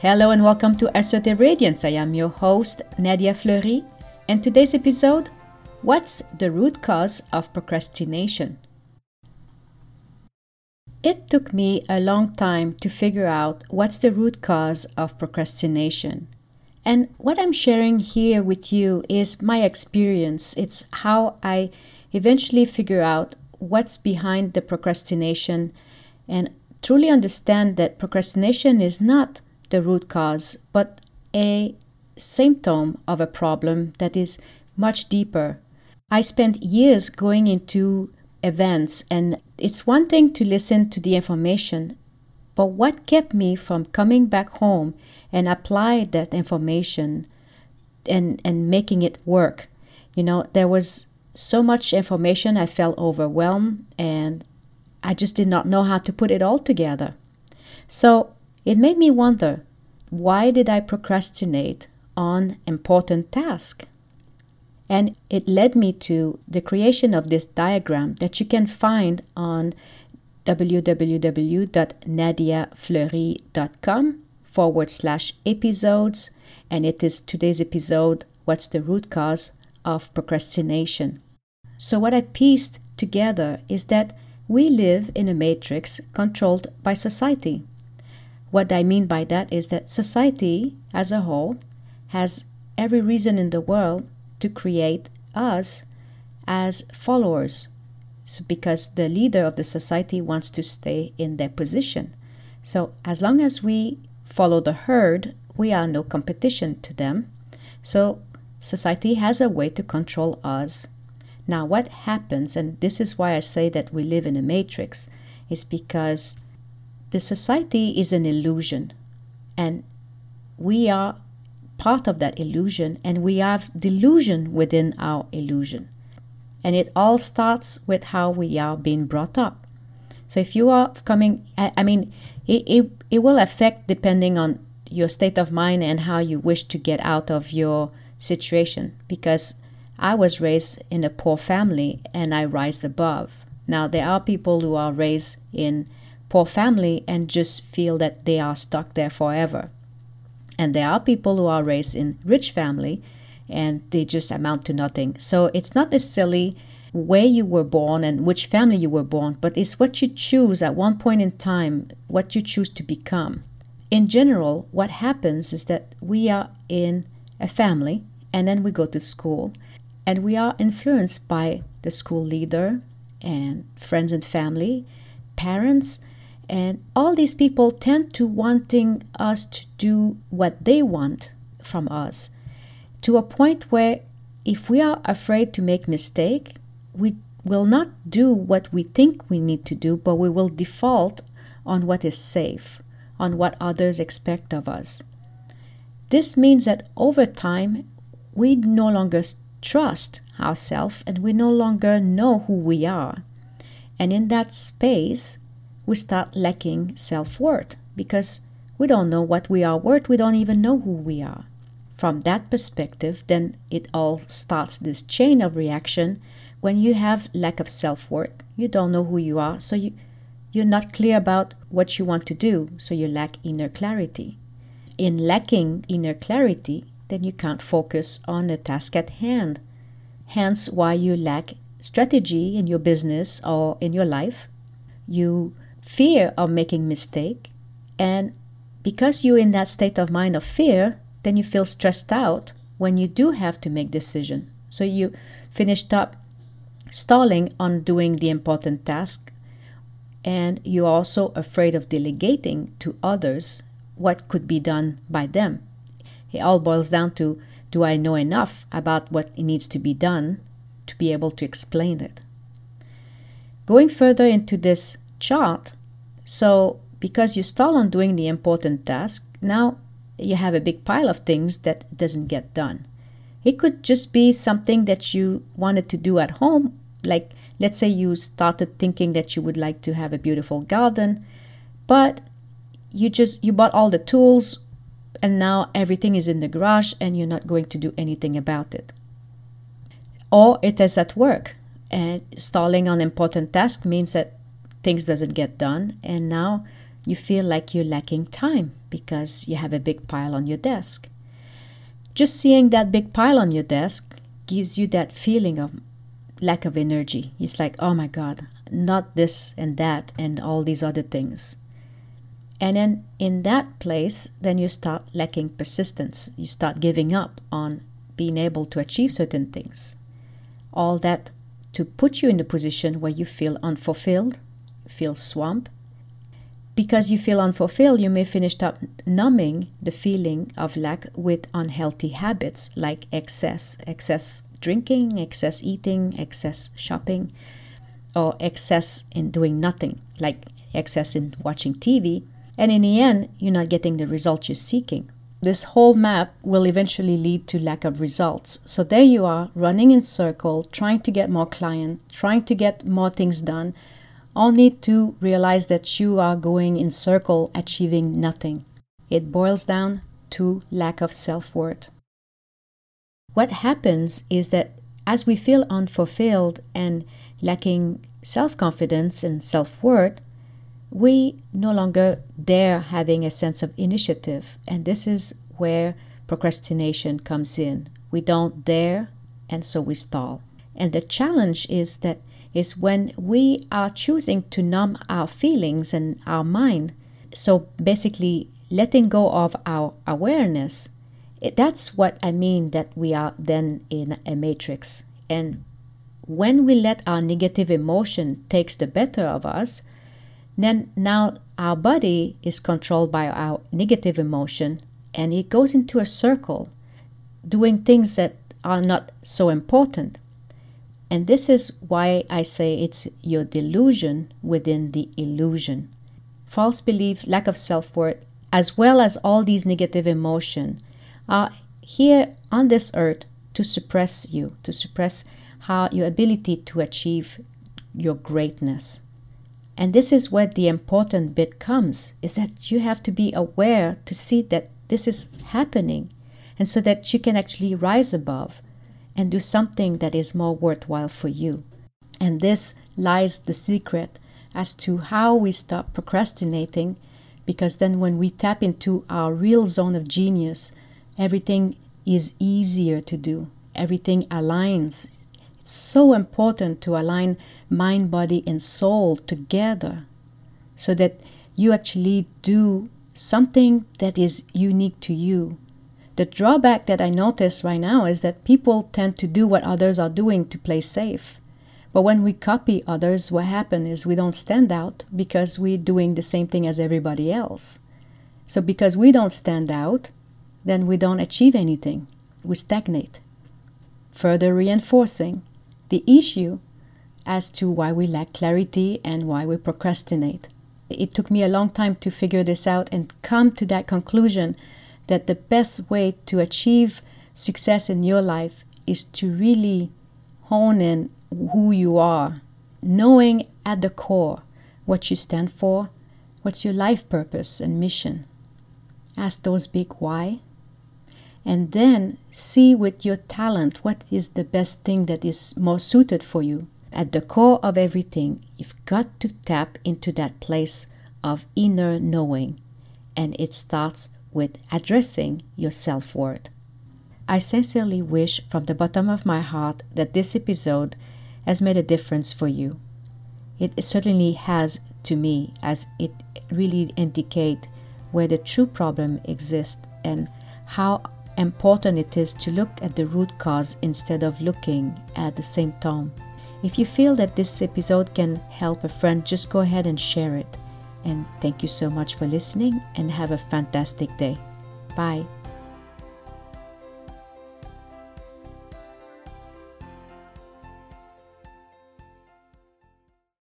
Hello and welcome to Assertive Radiance. I am your host, Nadia Fleury, and today's episode What's the root cause of procrastination? It took me a long time to figure out what's the root cause of procrastination. And what I'm sharing here with you is my experience. It's how I eventually figure out what's behind the procrastination and truly understand that procrastination is not the root cause, but a symptom of a problem that is much deeper. I spent years going into events, and it's one thing to listen to the information, but what kept me from coming back home and apply that information and, and making it work? You know, there was so much information, I felt overwhelmed, and I just did not know how to put it all together. So it made me wonder why did I procrastinate on important tasks? And it led me to the creation of this diagram that you can find on www.nadiafleury.com forward slash episodes. And it is today's episode What's the Root Cause of Procrastination? So, what I pieced together is that we live in a matrix controlled by society. What I mean by that is that society as a whole has every reason in the world to create us as followers so because the leader of the society wants to stay in their position. So, as long as we follow the herd, we are no competition to them. So, society has a way to control us now, what happens, and this is why I say that we live in a matrix, is because the society is an illusion, and we are part of that illusion, and we have delusion within our illusion. And it all starts with how we are being brought up. So if you are coming, I, I mean, it, it, it will affect depending on your state of mind and how you wish to get out of your situation because I was raised in a poor family and I rise above. Now, there are people who are raised in poor family and just feel that they are stuck there forever. And there are people who are raised in rich family and they just amount to nothing. So it's not necessarily where you were born and which family you were born, but it's what you choose at one point in time, what you choose to become. In general, what happens is that we are in a family and then we go to school and we are influenced by the school leader and friends and family, parents, and all these people tend to wanting us to do what they want from us to a point where if we are afraid to make mistake, we will not do what we think we need to do, but we will default on what is safe, on what others expect of us. This means that over time, we no longer trust ourselves and we no longer know who we are. And in that space, we start lacking self worth because we don't know what we are worth, we don't even know who we are. From that perspective, then it all starts this chain of reaction. When you have lack of self worth, you don't know who you are, so you, you're not clear about what you want to do, so you lack inner clarity. In lacking inner clarity, then you can't focus on the task at hand. Hence, why you lack strategy in your business or in your life. You fear of making mistake, and because you're in that state of mind of fear, then you feel stressed out when you do have to make decision. So you finished up stalling on doing the important task, and you're also afraid of delegating to others what could be done by them. It all boils down to do I know enough about what needs to be done to be able to explain it? Going further into this chart, so because you stall on doing the important task, now you have a big pile of things that doesn't get done. It could just be something that you wanted to do at home, like let's say you started thinking that you would like to have a beautiful garden, but you just you bought all the tools and now everything is in the garage and you're not going to do anything about it. Or it is at work and stalling on important task means that things doesn't get done and now you feel like you're lacking time because you have a big pile on your desk. Just seeing that big pile on your desk gives you that feeling of lack of energy. It's like, oh my God, not this and that and all these other things. And then in that place, then you start lacking persistence. You start giving up on being able to achieve certain things. All that to put you in a position where you feel unfulfilled, feel swamp. Because you feel unfulfilled, you may finish up numbing the feeling of lack with unhealthy habits like excess, excess drinking, excess eating, excess shopping, or excess in doing nothing, like excess in watching TV. And in the end, you're not getting the results you're seeking. This whole map will eventually lead to lack of results. So there you are, running in circle, trying to get more clients, trying to get more things done, only to realize that you are going in circle, achieving nothing. It boils down to lack of self-worth. What happens is that as we feel unfulfilled and lacking self-confidence and self-worth, we no longer dare having a sense of initiative. And this is where procrastination comes in. We don't dare, and so we stall. And the challenge is that is when we are choosing to numb our feelings and our mind. So basically, letting go of our awareness. That's what I mean that we are then in a matrix. And when we let our negative emotion takes the better of us, then now our body is controlled by our negative emotion and it goes into a circle doing things that are not so important. And this is why I say it's your delusion within the illusion. False belief, lack of self worth, as well as all these negative emotions, are here on this earth to suppress you, to suppress how your ability to achieve your greatness. And this is where the important bit comes is that you have to be aware to see that this is happening and so that you can actually rise above and do something that is more worthwhile for you. And this lies the secret as to how we stop procrastinating because then when we tap into our real zone of genius, everything is easier to do. Everything aligns It's so important to align mind, body, and soul together so that you actually do something that is unique to you. The drawback that I notice right now is that people tend to do what others are doing to play safe. But when we copy others, what happens is we don't stand out because we're doing the same thing as everybody else. So, because we don't stand out, then we don't achieve anything. We stagnate, further reinforcing the issue as to why we lack clarity and why we procrastinate. It took me a long time to figure this out and come to that conclusion that the best way to achieve success in your life is to really hone in who you are, knowing at the core what you stand for, what's your life purpose and mission. Ask those big why and then see with your talent what is the best thing that is more suited for you. At the core of everything, you've got to tap into that place of inner knowing, and it starts with addressing your self worth. I sincerely wish from the bottom of my heart that this episode has made a difference for you. It certainly has to me, as it really indicates where the true problem exists and how important it is to look at the root cause instead of looking at the symptom. If you feel that this episode can help a friend, just go ahead and share it. And thank you so much for listening and have a fantastic day. Bye.